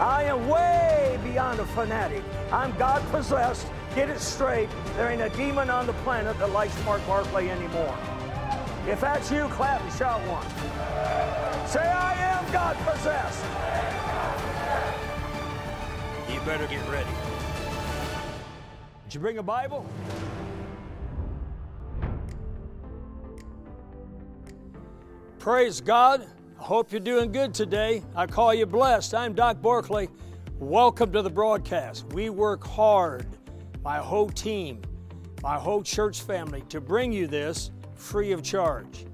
I am way beyond a fanatic. I'm God possessed. Get it straight. There ain't a demon on the planet that likes Mark Barclay anymore. If that's you, clap and shout one. Say, I am God possessed. You better get ready. Did you bring a Bible? Praise God. Hope you're doing good today. I call you blessed. I'm Doc Barclay. Welcome to the broadcast. We work hard, my whole team, my whole church family, to bring you this free of charge.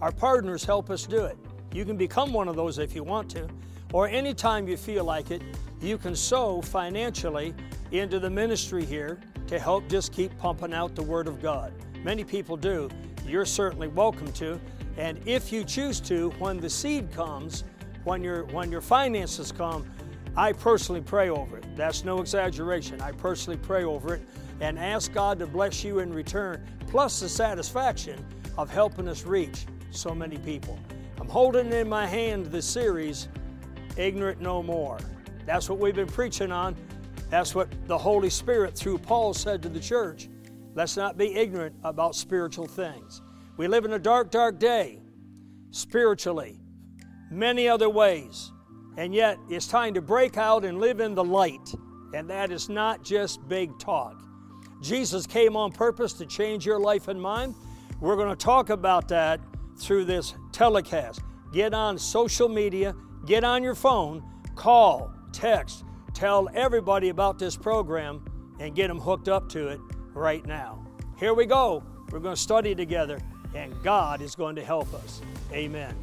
Our partners help us do it. You can become one of those if you want to, or anytime you feel like it, you can sow financially into the ministry here to help just keep pumping out the Word of God. Many people do. You're certainly welcome to. And if you choose to, when the seed comes, when your when your finances come, I personally pray over it. That's no exaggeration. I personally pray over it and ask God to bless you in return, plus the satisfaction of helping us reach so many people. I'm holding in my hand the series, Ignorant No More. That's what we've been preaching on. That's what the Holy Spirit, through Paul, said to the church. Let's not be ignorant about spiritual things. We live in a dark, dark day, spiritually, many other ways. And yet, it's time to break out and live in the light. And that is not just big talk. Jesus came on purpose to change your life and mine. We're going to talk about that through this telecast. Get on social media, get on your phone, call, text, tell everybody about this program, and get them hooked up to it right now. Here we go. We're going to study together and God is going to help us. Amen.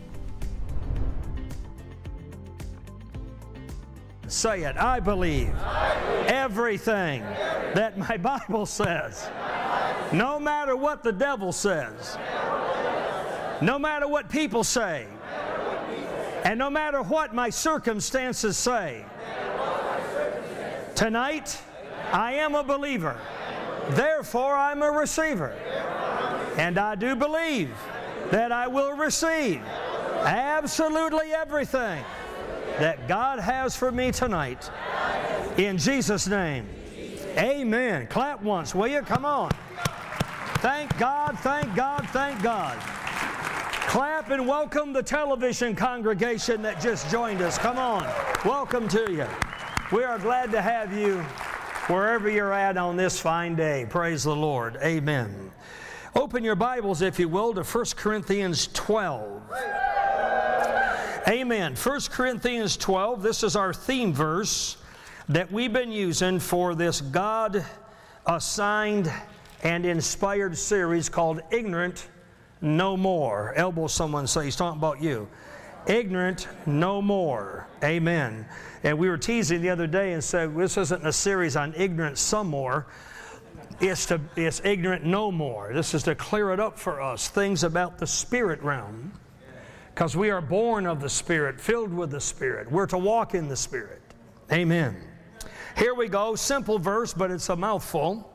Say it. I believe, I believe everything, everything that my Bible says. No matter what the devil says, no matter what people say, and no matter what my circumstances say. Tonight, I am a believer. Therefore, I'm a receiver. And I do believe that I will receive absolutely everything that God has for me tonight. In Jesus' name. Amen. Clap once, will you? Come on. Thank God, thank God, thank God. Clap and welcome the television congregation that just joined us. Come on. Welcome to you. We are glad to have you wherever you're at on this fine day. Praise the Lord. Amen. Open your Bibles, if you will, to 1 Corinthians 12. Amen. 1 Corinthians 12, this is our theme verse that we've been using for this God assigned and inspired series called Ignorant No More. Elbow someone say, he's talking about you. Ignorant No More. Amen. And we were teasing the other day and said, this isn't a series on ignorance some more it's, to, it's ignorant no more. This is to clear it up for us, things about the spirit realm. Because we are born of the Spirit, filled with the Spirit. We're to walk in the Spirit. Amen. Here we go, simple verse, but it's a mouthful.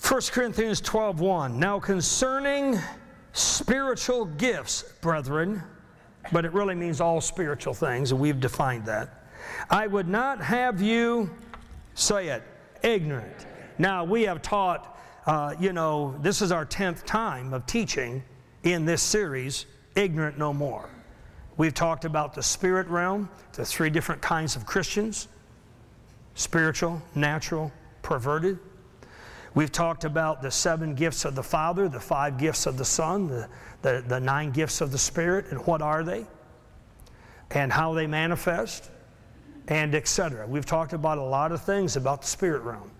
1 Corinthians 12 1. Now concerning spiritual gifts, brethren, but it really means all spiritual things, and we've defined that. I would not have you, say it, ignorant. Now, we have taught, uh, you know, this is our 10th time of teaching in this series, Ignorant No More. We've talked about the spirit realm, the three different kinds of Christians spiritual, natural, perverted. We've talked about the seven gifts of the Father, the five gifts of the Son, the, the, the nine gifts of the Spirit, and what are they, and how they manifest, and etc. We've talked about a lot of things about the spirit realm.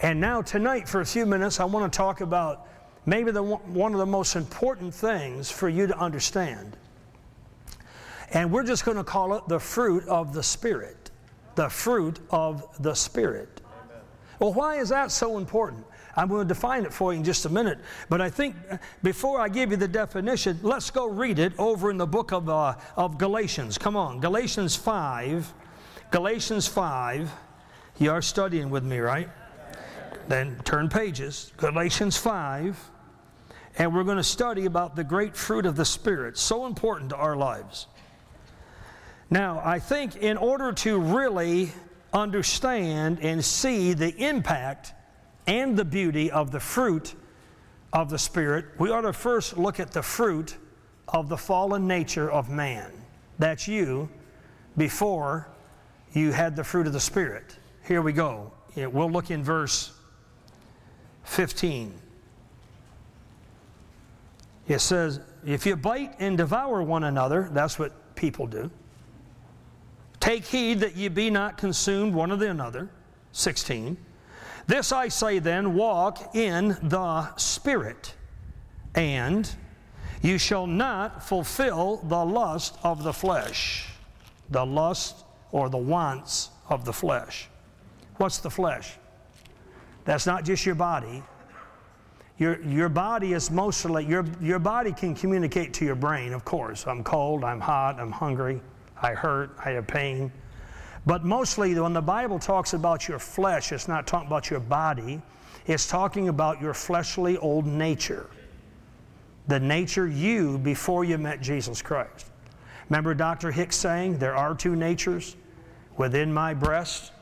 And now, tonight, for a few minutes, I want to talk about maybe the, one of the most important things for you to understand. And we're just going to call it the fruit of the Spirit. The fruit of the Spirit. Well, why is that so important? I'm going to define it for you in just a minute. But I think before I give you the definition, let's go read it over in the book of, uh, of Galatians. Come on, Galatians 5. Galatians 5. You are studying with me, right? Then turn pages, Galatians 5, and we're going to study about the great fruit of the Spirit, so important to our lives. Now, I think in order to really understand and see the impact and the beauty of the fruit of the Spirit, we ought to first look at the fruit of the fallen nature of man. That's you before you had the fruit of the Spirit. Here we go. We'll look in verse 15. It says, If you bite and devour one another, that's what people do. Take heed that ye be not consumed one of the another. 16. This I say then, walk in the Spirit, and you shall not fulfill the lust of the flesh. The lust or the wants of the flesh. What's the flesh? That's not just your body. Your, your body is mostly, your, your body can communicate to your brain, of course. I'm cold, I'm hot, I'm hungry, I hurt, I have pain. But mostly, when the Bible talks about your flesh, it's not talking about your body, it's talking about your fleshly old nature. The nature you before you met Jesus Christ. Remember Dr. Hicks saying, There are two natures within my breast.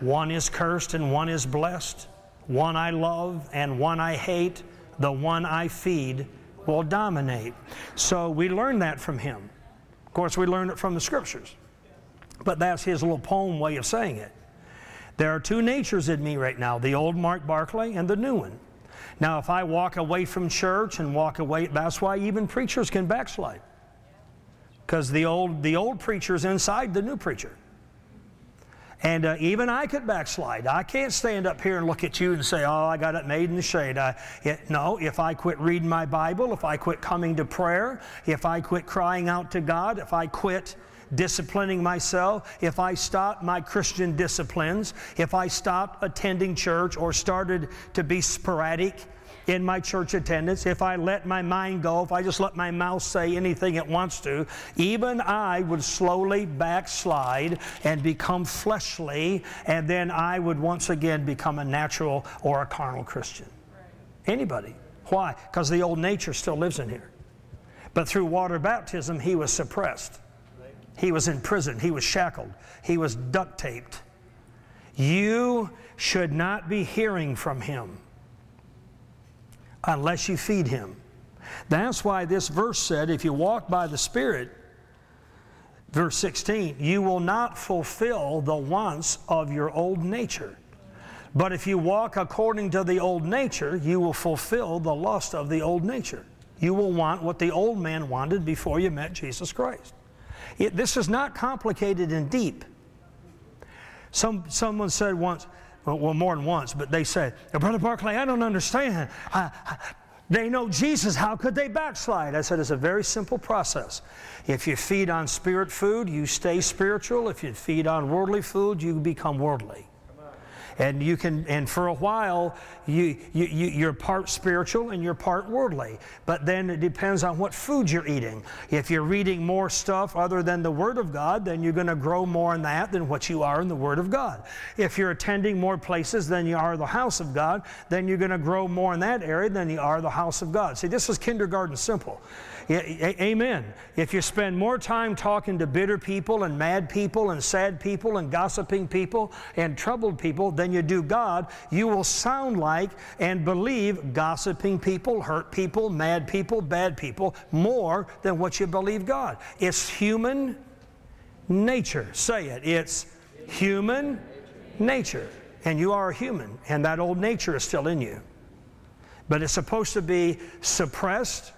One is cursed and one is blessed. One I love and one I hate. The one I feed will dominate. So we learn that from him. Of course, we learn it from the scriptures. But that's his little poem way of saying it. There are two natures in me right now the old Mark Barclay and the new one. Now, if I walk away from church and walk away, that's why even preachers can backslide. Because the old, the old preacher's inside the new preacher. And uh, even I could backslide. I can't stand up here and look at you and say, oh, I got it made in the shade. I, it, no, if I quit reading my Bible, if I quit coming to prayer, if I quit crying out to God, if I quit disciplining myself, if I stopped my Christian disciplines, if I stopped attending church or started to be sporadic in my church attendance, if I let my mind go, if I just let my mouth say anything it wants to, even I would slowly backslide and become fleshly, and then I would once again become a natural or a carnal Christian. Anybody. Why? Because the old nature still lives in here. But through water baptism, he was suppressed. He was in prison. He was shackled. He was duct taped. You should not be hearing from him unless you feed him. That's why this verse said, if you walk by the Spirit, verse 16, you will not fulfill the wants of your old nature. But if you walk according to the old nature, you will fulfill the lust of the old nature. You will want what the old man wanted before you met Jesus Christ. It, this is not complicated and deep. Some, someone said once, well, more than once, but they said, Brother Barclay, I don't understand. I, I, they know Jesus. How could they backslide? I said, it's a very simple process. If you feed on spirit food, you stay spiritual. If you feed on worldly food, you become worldly and you can and for a while you, you, you are part spiritual and you're part worldly. But then it depends on what food you're eating. If you're reading more stuff other than the word of god then you're going to grow more in that than what you are in the word of god. If you're attending more places than you are the house of god then you're going to grow more in that area than you are the house of god. See this is kindergarten simple Amen. If you spend more time talking to bitter people and mad people and sad people and gossiping people and troubled people than you do God, you will sound like and believe gossiping people, hurt people, mad people, bad people more than what you believe God. It's human nature. Say it. It's human nature. And you are a human, and that old nature is still in you. But it's supposed to be suppressed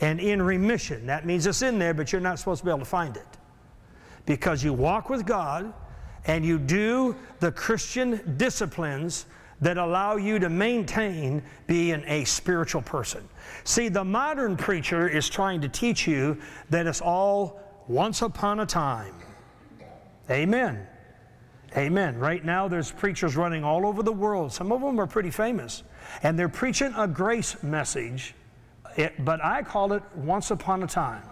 and in remission. That means it's in there, but you're not supposed to be able to find it. Because you walk with God and you do the Christian disciplines that allow you to maintain being a spiritual person. See, the modern preacher is trying to teach you that it's all once upon a time. Amen. Amen. Right now, there's preachers running all over the world. Some of them are pretty famous. And they're preaching a grace message it, but I call it Once Upon a Time.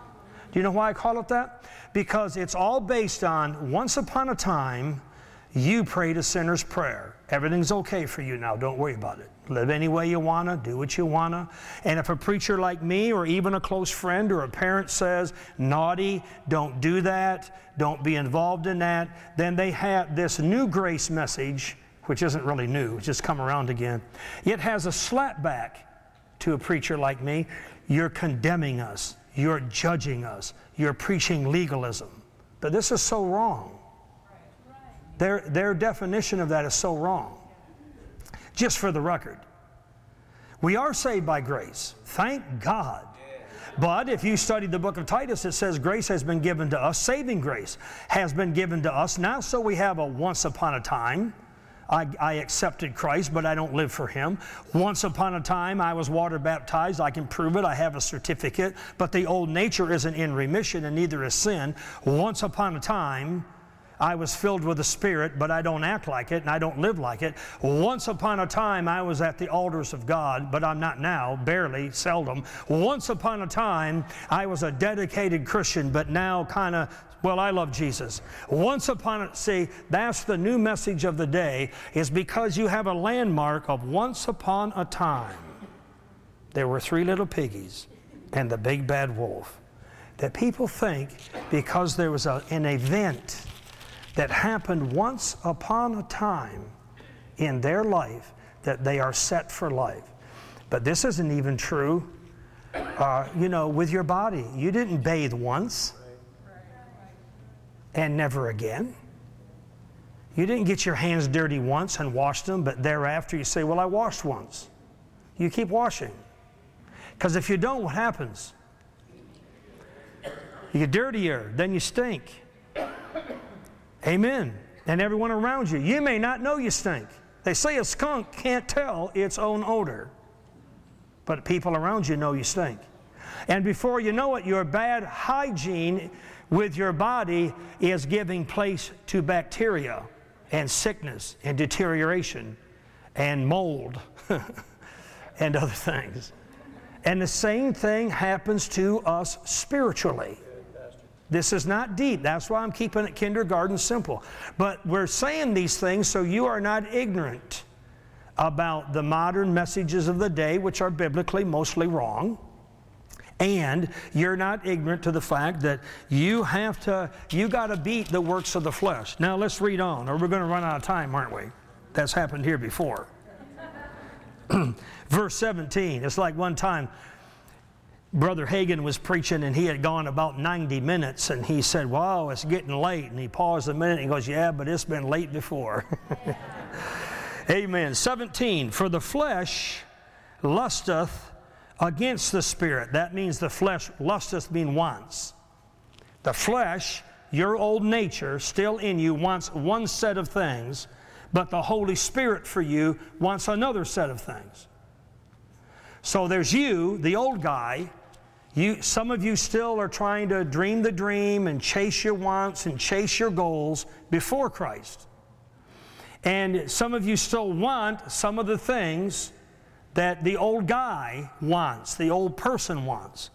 Do you know why I call it that? Because it's all based on once upon a time, you prayed a sinner's prayer. Everything's okay for you now. Don't worry about it. Live any way you want to, do what you want to. And if a preacher like me, or even a close friend or a parent says, naughty, don't do that, don't be involved in that, then they have this new grace message, which isn't really new, it's just come around again. It has a slap back to a preacher like me. You're condemning us, you're judging us, you're preaching legalism. But this is so wrong. Their, their definition of that is so wrong. Just for the record, we are saved by grace. Thank God. But if you study the book of Titus, it says grace has been given to us, saving grace has been given to us. Now, so we have a once upon a time. I, I, accepted Christ, but I don't live for Him. Once upon a time, I was water baptized. I can prove it. I have a certificate. But the old nature isn't in remission, and neither is sin. Once upon a time, I was filled with the Spirit, but I don't act like it and I don't live like it. Once upon a time, I was at the altars of God, but I'm not now, barely, seldom. Once upon a time, I was a dedicated Christian, but now kind of well, I love Jesus. Once upon a see, that's the new message of the day, is because you have a landmark of once upon a time. There were three little piggies and the big bad wolf. That people think because there was a, an event that happened once upon a time in their life that they are set for life. But this isn't even true, uh, you know, with your body. You didn't bathe once and never again. You didn't get your hands dirty once and wash them, but thereafter you say, Well, I washed once. You keep washing. Because if you don't, what happens? You get dirtier, then you stink. Amen. And everyone around you. You may not know you stink. They say a skunk can't tell its own odor, but people around you know you stink. And before you know it, your bad hygiene with your body is giving place to bacteria and sickness and deterioration and mold and other things. And the same thing happens to us spiritually. This is not deep. That's why I'm keeping it kindergarten simple. But we're saying these things so you are not ignorant about the modern messages of the day, which are biblically mostly wrong. And you're not ignorant to the fact that you have to, you got to beat the works of the flesh. Now let's read on, or we're going to run out of time, aren't we? That's happened here before. Verse 17, it's like one time Brother Hagin was preaching and he had gone about 90 minutes and he said, Wow, it's getting late. And he paused a minute and he goes, Yeah, but it's been late before. Amen. 17, for the flesh lusteth against the spirit. That means the flesh lusteth mean wants. The flesh, your old nature, still in you, wants one set of things, but the Holy Spirit for you wants another set of things. So there's you, the old guy, you, some of you still are trying to dream the dream and chase your wants and chase your goals before Christ. And some of you still want some of the things that the old guy wants, the old person wants.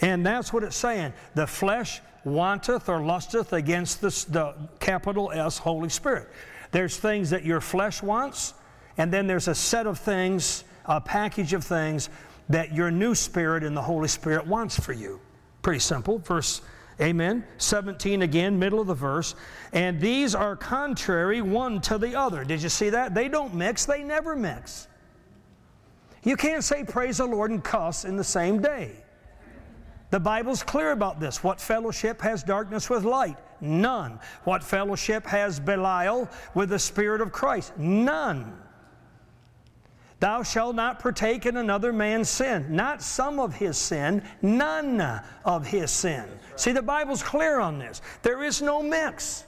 And that's what it's saying. The flesh wanteth or lusteth against the, the capital S Holy Spirit. There's things that your flesh wants, and then there's a set of things, a package of things that your new spirit in the Holy Spirit wants for you. Pretty simple. Verse, amen. 17 again, middle of the verse. And these are contrary one to the other. Did you see that? They don't mix, they never mix. You can't say praise the Lord and cuss in the same day. The Bible's clear about this. What fellowship has darkness with light? None. What fellowship has Belial with the Spirit of Christ? None. Thou shalt not partake in another man's sin. Not some of his sin, none of his sin. See, the Bible's clear on this. There is no mix.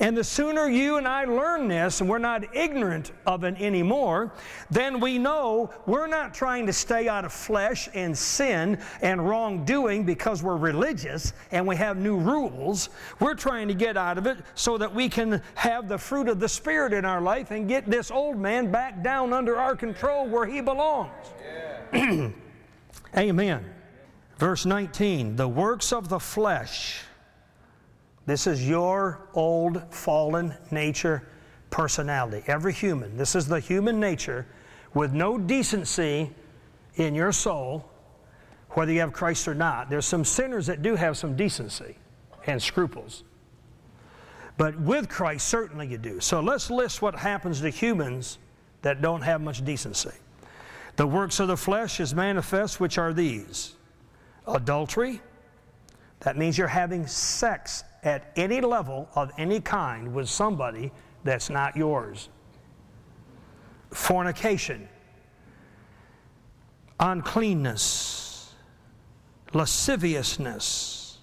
And the sooner you and I learn this, and we're not ignorant of it anymore, then we know we're not trying to stay out of flesh and sin and wrongdoing because we're religious and we have new rules. We're trying to get out of it so that we can have the fruit of the Spirit in our life and get this old man back down under our control where he belongs. Yeah. Amen. Verse 19 The works of the flesh this is your old fallen nature personality. Every human. This is the human nature with no decency in your soul, whether you have Christ or not. There's some sinners that do have some decency and scruples. But with Christ, certainly you do. So let's list what happens to humans that don't have much decency. The works of the flesh is manifest, which are these adultery. That means you're having sex at any level of any kind with somebody that's not yours. Fornication, uncleanness, lasciviousness,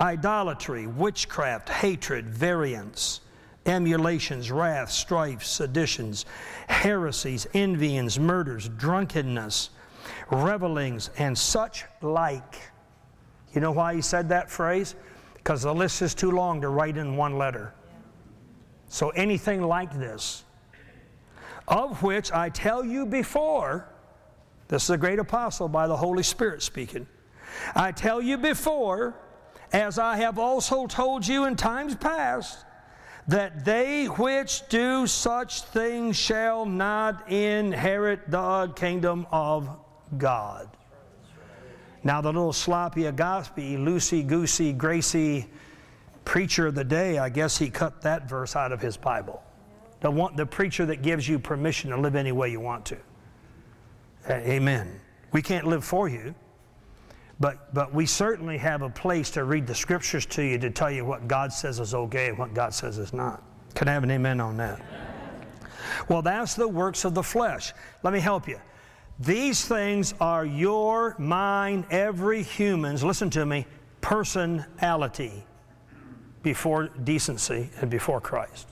idolatry, witchcraft, hatred, variance, emulations, wrath, strife, seditions, heresies, envyings, murders, drunkenness, revelings, and such like. You know why he said that phrase? Because the list is too long to write in one letter. So anything like this, of which I tell you before, this is a great apostle by the Holy Spirit speaking. I tell you before, as I have also told you in times past, that they which do such things shall not inherit the kingdom of God. Now, the little sloppy agape, loosey goosey, gracie preacher of the day, I guess he cut that verse out of his Bible. The, one, the preacher that gives you permission to live any way you want to. Amen. We can't live for you, but, but we certainly have a place to read the scriptures to you to tell you what God says is okay and what God says is not. Can I have an amen on that? Well, that's the works of the flesh. Let me help you. These things are your, mine, every human's, listen to me, personality before decency and before Christ.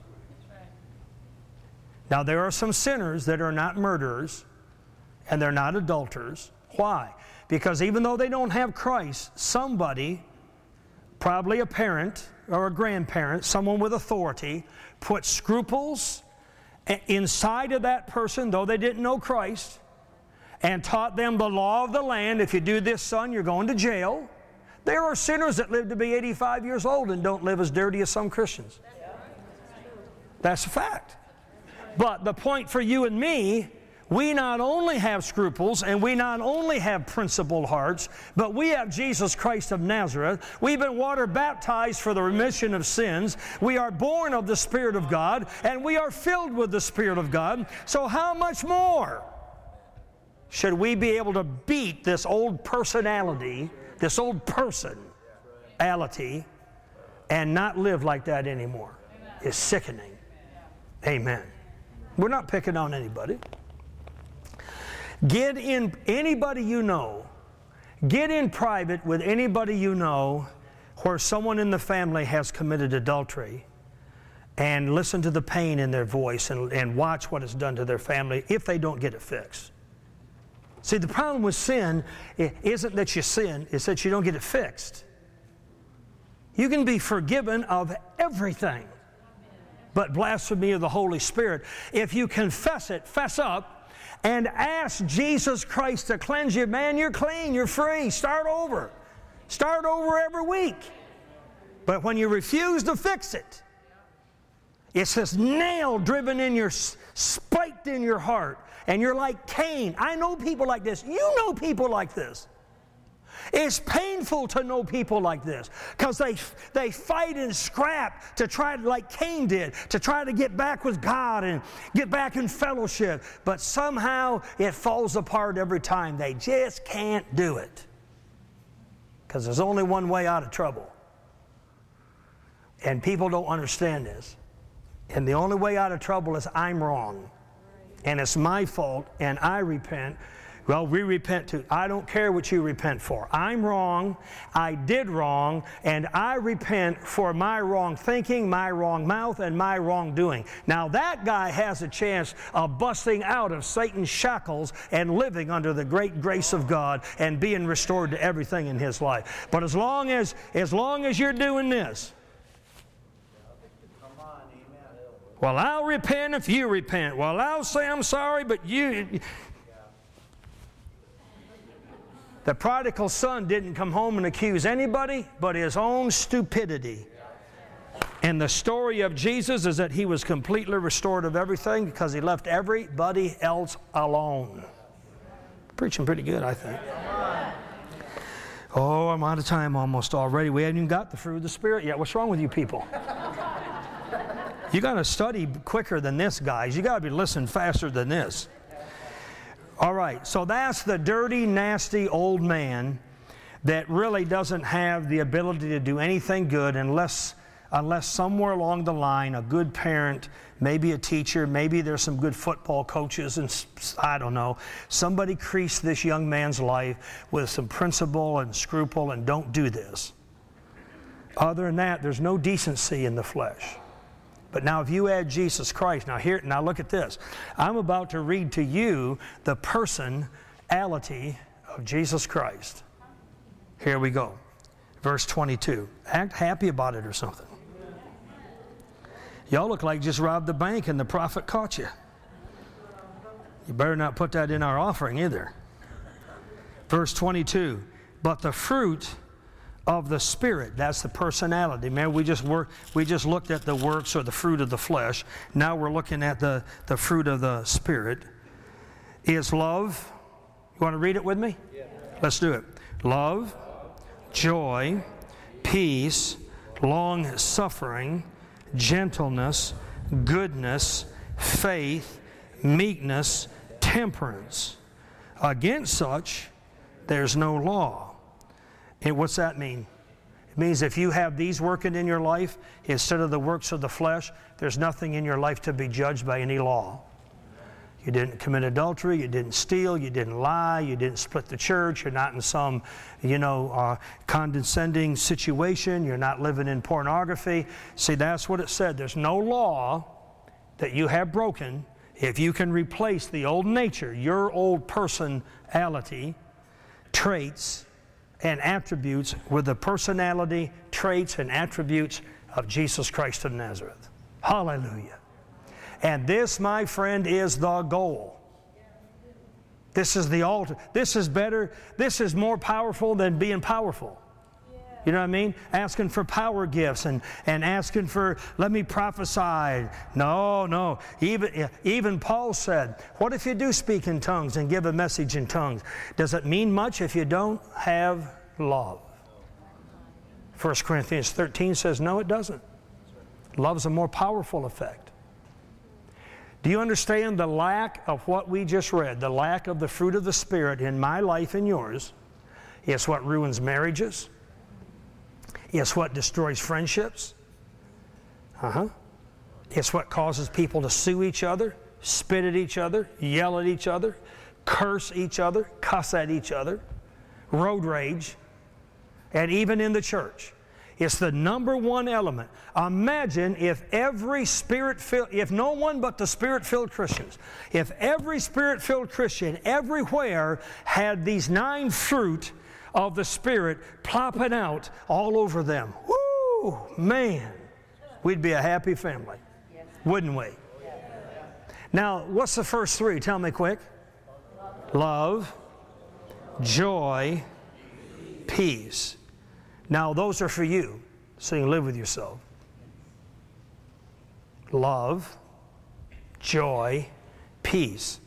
Now, there are some sinners that are not murderers and they're not adulterers. Why? Because even though they don't have Christ, somebody, probably a parent or a grandparent, someone with authority, put scruples inside of that person, though they didn't know Christ, and taught them the law of the land. If you do this, son, you're going to jail. There are sinners that live to be 85 years old and don't live as dirty as some Christians. That's a fact. But the point for you and me, we not only have scruples and we not only have principled hearts, but we have Jesus Christ of Nazareth. We've been water baptized for the remission of sins. We are born of the Spirit of God and we are filled with the Spirit of God. So, how much more should we be able to beat this old personality, this old personality, and not live like that anymore? It's sickening. Amen. We're not picking on anybody. Get in anybody you know, get in private with anybody you know where someone in the family has committed adultery and listen to the pain in their voice and, and watch what it's done to their family if they don't get it fixed. See, the problem with sin isn't that you sin, it's that you don't get it fixed. You can be forgiven of everything but blasphemy of the Holy Spirit. If you confess it, fess up, and ask Jesus Christ to cleanse you, man, you're clean, you're free. Start over. Start over every week. But when you refuse to fix it, it's this nail driven in your, spiked in your heart, and you're like Cain. I know people like this. You know people like this. It's painful to know people like this because they, they fight and scrap to try, like Cain did, to try to get back with God and get back in fellowship. But somehow it falls apart every time. They just can't do it because there's only one way out of trouble. And people don't understand this. And the only way out of trouble is I'm wrong. And it's my fault, and I repent well, we repent too. I don't care what you repent for. I'm wrong. I did wrong, and I repent for my wrong thinking, my wrong mouth, and my wrongdoing. Now, that guy has a chance of busting out of Satan's shackles and living under the great grace of God and being restored to everything in his life. But as long as, as long as you're doing this, well, I'll repent if you repent. Well, I'll say I'm sorry, but you. The prodigal son didn't come home and accuse anybody but his own stupidity. And the story of Jesus is that he was completely restored of everything because he left everybody else alone. Preaching pretty good, I think. Oh, I'm out of time almost already. We haven't even got the fruit of the Spirit yet. What's wrong with you people? You got to study quicker than this, guys. You got to be listening faster than this. All right, so that's the dirty, nasty old man that really doesn't have the ability to do anything good unless unless somewhere along the line a good parent, maybe a teacher, maybe there's some good football coaches, and I don't know, somebody creased this young man's life with some principle and scruple and don't do this. Other than that, there's no decency in the flesh. But now, if you add Jesus Christ, now here, now look at this. I'm about to read to you the personality of Jesus Christ. Here we go. Verse 22. Act happy about it or something. Y'all look like just robbed the bank and the prophet caught you. You better not put that in our offering either. Verse 22 But the fruit of the Spirit, that's the personality. Man, we just, work, we just looked at the works or the fruit of the flesh. Now we're looking at the, the fruit of the Spirit. Is love. You want to read it with me? Yeah. Let's do it. Love, joy, peace, long suffering gentleness, goodness, faith, meekness, temperance. Against such, there's no law. And what's that mean? It means if you have these working in your life instead of the works of the flesh, there's nothing in your life to be judged by any law. You didn't commit adultery, you didn't steal, you didn't lie, you didn't split the church, you're not in some, you know, uh, condescending situation, you're not living in pornography. See, that's what it said. There's no law that you have broken if you can replace the old nature, your old personality, traits, and attributes with the personality, traits, and attributes of Jesus Christ of Nazareth. Hallelujah. And this, my friend, is the goal. This is the altar. This is better. This is more powerful than being powerful. You know what I mean? Asking for power gifts and, and asking for, let me prophesy. No, no. Even, even Paul said, What if you do speak in tongues and give a message in tongues? Does it mean much if you don't have love? 1 Corinthians 13 says, No, it doesn't. Love's a more powerful effect. Do you understand the lack of what we just read, the lack of the fruit of the Spirit in my life and yours? It's what ruins marriages. It's what destroys friendships. Uh huh. It's what causes people to sue each other, spit at each other, yell at each other, curse each other, cuss at each other, road rage, and even in the church. It's the number one element. Imagine if every spirit filled, if no one but the spirit filled Christians, if every spirit filled Christian everywhere had these nine fruit of the Spirit plopping out all over them. Woo, man, we'd be a happy family, wouldn't we? Now, what's the first three? Tell me quick. Love, joy, peace. Now, those are for you, so you can live with yourself. Love, joy, peace.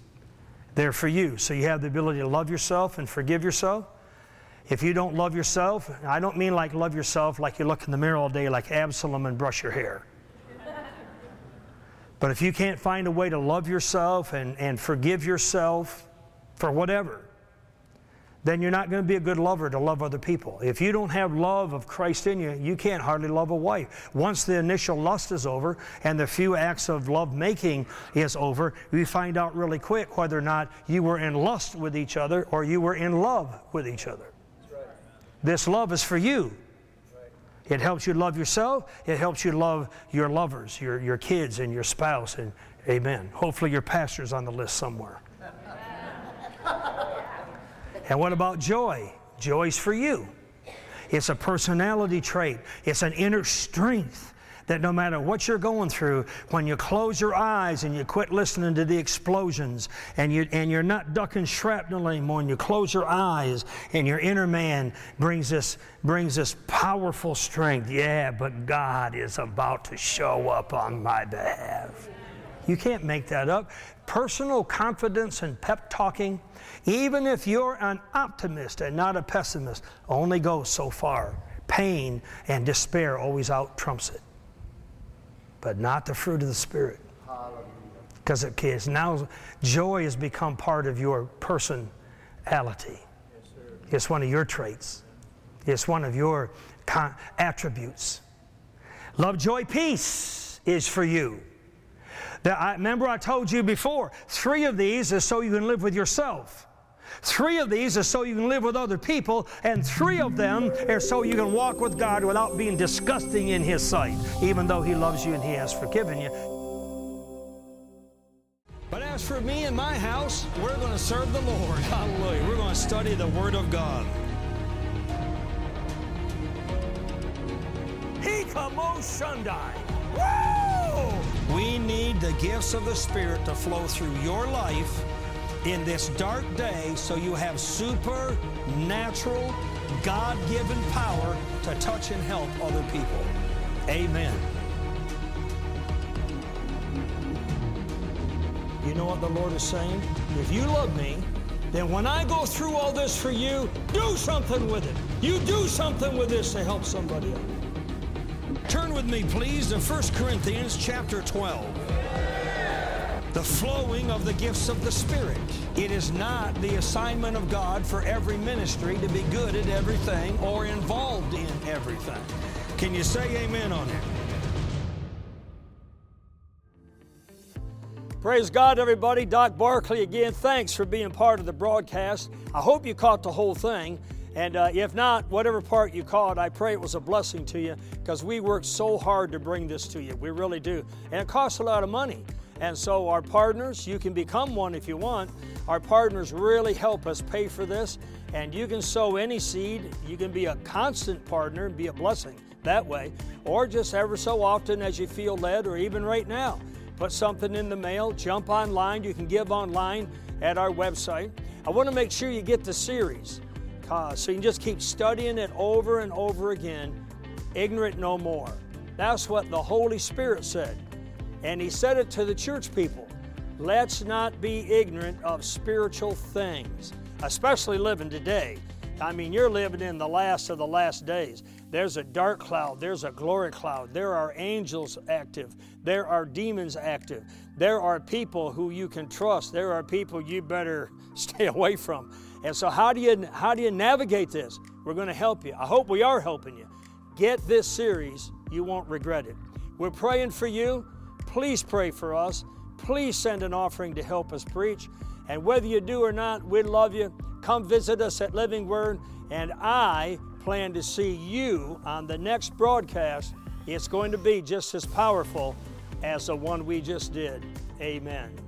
They're for you, so you have the ability to love yourself and forgive yourself. If you don't love yourself, I don't mean like love yourself like you look in the mirror all day like Absalom and brush your hair. but if you can't find a way to love yourself and, and forgive yourself for whatever, then you're not going to be a good lover to love other people. If you don't have love of Christ in you, you can't hardly love a wife. Once the initial lust is over and the few acts of love making is over, we find out really quick whether or not you were in lust with each other or you were in love with each other. This love is for you. It helps you love yourself. It helps you love your lovers, your, your kids, and your spouse. And amen. Hopefully, your pastor's on the list somewhere. And what about joy? Joy's for you. It's a personality trait, it's an inner strength that no matter what you're going through, when you close your eyes and you quit listening to the explosions and, you, and you're not ducking shrapnel anymore and you close your eyes and your inner man brings this, brings this powerful strength. Yeah, but God is about to show up on my behalf. You can't make that up. Personal confidence and pep talking, even if you're an optimist and not a pessimist, only goes so far. Pain and despair always out trumps it but not the fruit of the Spirit. Because it is now joy has become part of your personality. Yes, it's one of your traits. It's one of your con- attributes. Love, joy, peace is for you. That I, remember, I told you before, three of these is so you can live with yourself. Three of these are so you can live with other people, and three of them are so you can walk with God without being disgusting in His sight, even though He loves you and He has forgiven you. But as for me and my house, we're going to serve the Lord. Hallelujah. We're going to study the Word of God. Hikamo Shundai. Woo! We need the gifts of the Spirit to flow through your life in this dark day so you have supernatural, God given power to touch and help other people. Amen. You know what the Lord is saying? If you love me, then when I go through all this for you, do something with it. You do something with this to help somebody else. Turn with me, please, to 1 Corinthians chapter 12 the flowing of the gifts of the Spirit. It is not the assignment of God for every ministry to be good at everything or involved in everything. Can you say amen on it? Praise God, everybody. Doc Barclay again. Thanks for being part of the broadcast. I hope you caught the whole thing. And uh, if not, whatever part you caught, I pray it was a blessing to you because we worked so hard to bring this to you. We really do. And it costs a lot of money. And so, our partners, you can become one if you want. Our partners really help us pay for this, and you can sow any seed. You can be a constant partner and be a blessing that way, or just ever so often as you feel led, or even right now. Put something in the mail, jump online. You can give online at our website. I want to make sure you get the series uh, so you can just keep studying it over and over again. Ignorant no more. That's what the Holy Spirit said. And he said it to the church people let's not be ignorant of spiritual things, especially living today. I mean, you're living in the last of the last days. There's a dark cloud, there's a glory cloud, there are angels active, there are demons active, there are people who you can trust, there are people you better stay away from. And so, how do you, how do you navigate this? We're going to help you. I hope we are helping you. Get this series, you won't regret it. We're praying for you. Please pray for us. Please send an offering to help us preach. And whether you do or not, we love you. Come visit us at Living Word, and I plan to see you on the next broadcast. It's going to be just as powerful as the one we just did. Amen.